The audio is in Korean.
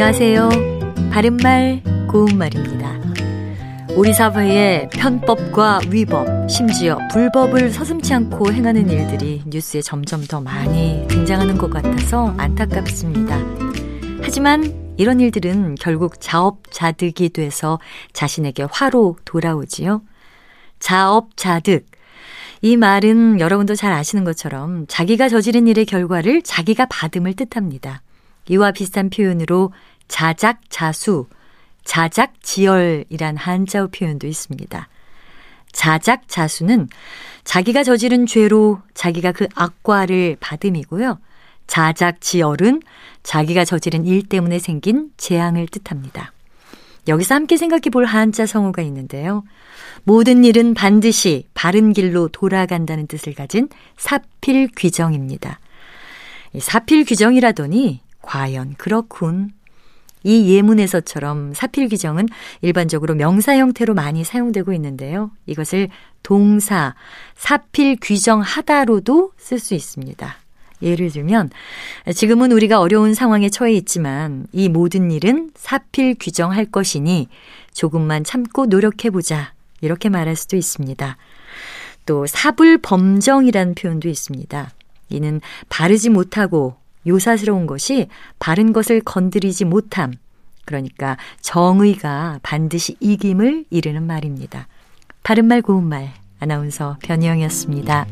안녕하세요. 바른말, 고운말입니다. 우리 사회에 편법과 위법, 심지어 불법을 서슴지 않고 행하는 일들이 뉴스에 점점 더 많이 등장하는 것 같아서 안타깝습니다. 하지만 이런 일들은 결국 자업자득이 돼서 자신에게 화로 돌아오지요. 자업자득. 이 말은 여러분도 잘 아시는 것처럼 자기가 저지른 일의 결과를 자기가 받음을 뜻합니다. 이와 비슷한 표현으로 자작자수, 자작지열이란 한자어 표현도 있습니다. 자작자수는 자기가 저지른 죄로 자기가 그 악과를 받음이고요. 자작지열은 자기가 저지른 일 때문에 생긴 재앙을 뜻합니다. 여기서 함께 생각해 볼 한자 성어가 있는데요. 모든 일은 반드시 바른 길로 돌아간다는 뜻을 가진 사필귀정입니다. 사필귀정이라더니 과연 그렇군. 이 예문에서처럼 사필귀정은 일반적으로 명사 형태로 많이 사용되고 있는데요. 이것을 동사 사필귀정하다로도 쓸 수 있습니다. 예를 들면 지금은 우리가 어려운 상황에 처해 있지만 이 모든 일은 사필 규정할 것이니 조금만 참고 노력해 보자. 이렇게 말할 수도 있습니다. 또 사불 범정이라는 표현도 있습니다. 이는 바르지 못하고 요사스러운 것이 바른 것을 건드리지 못함. 그러니까 정의가 반드시 이김을 이르는 말입니다. 바른말 고운말 아나운서 변희영이었습니다.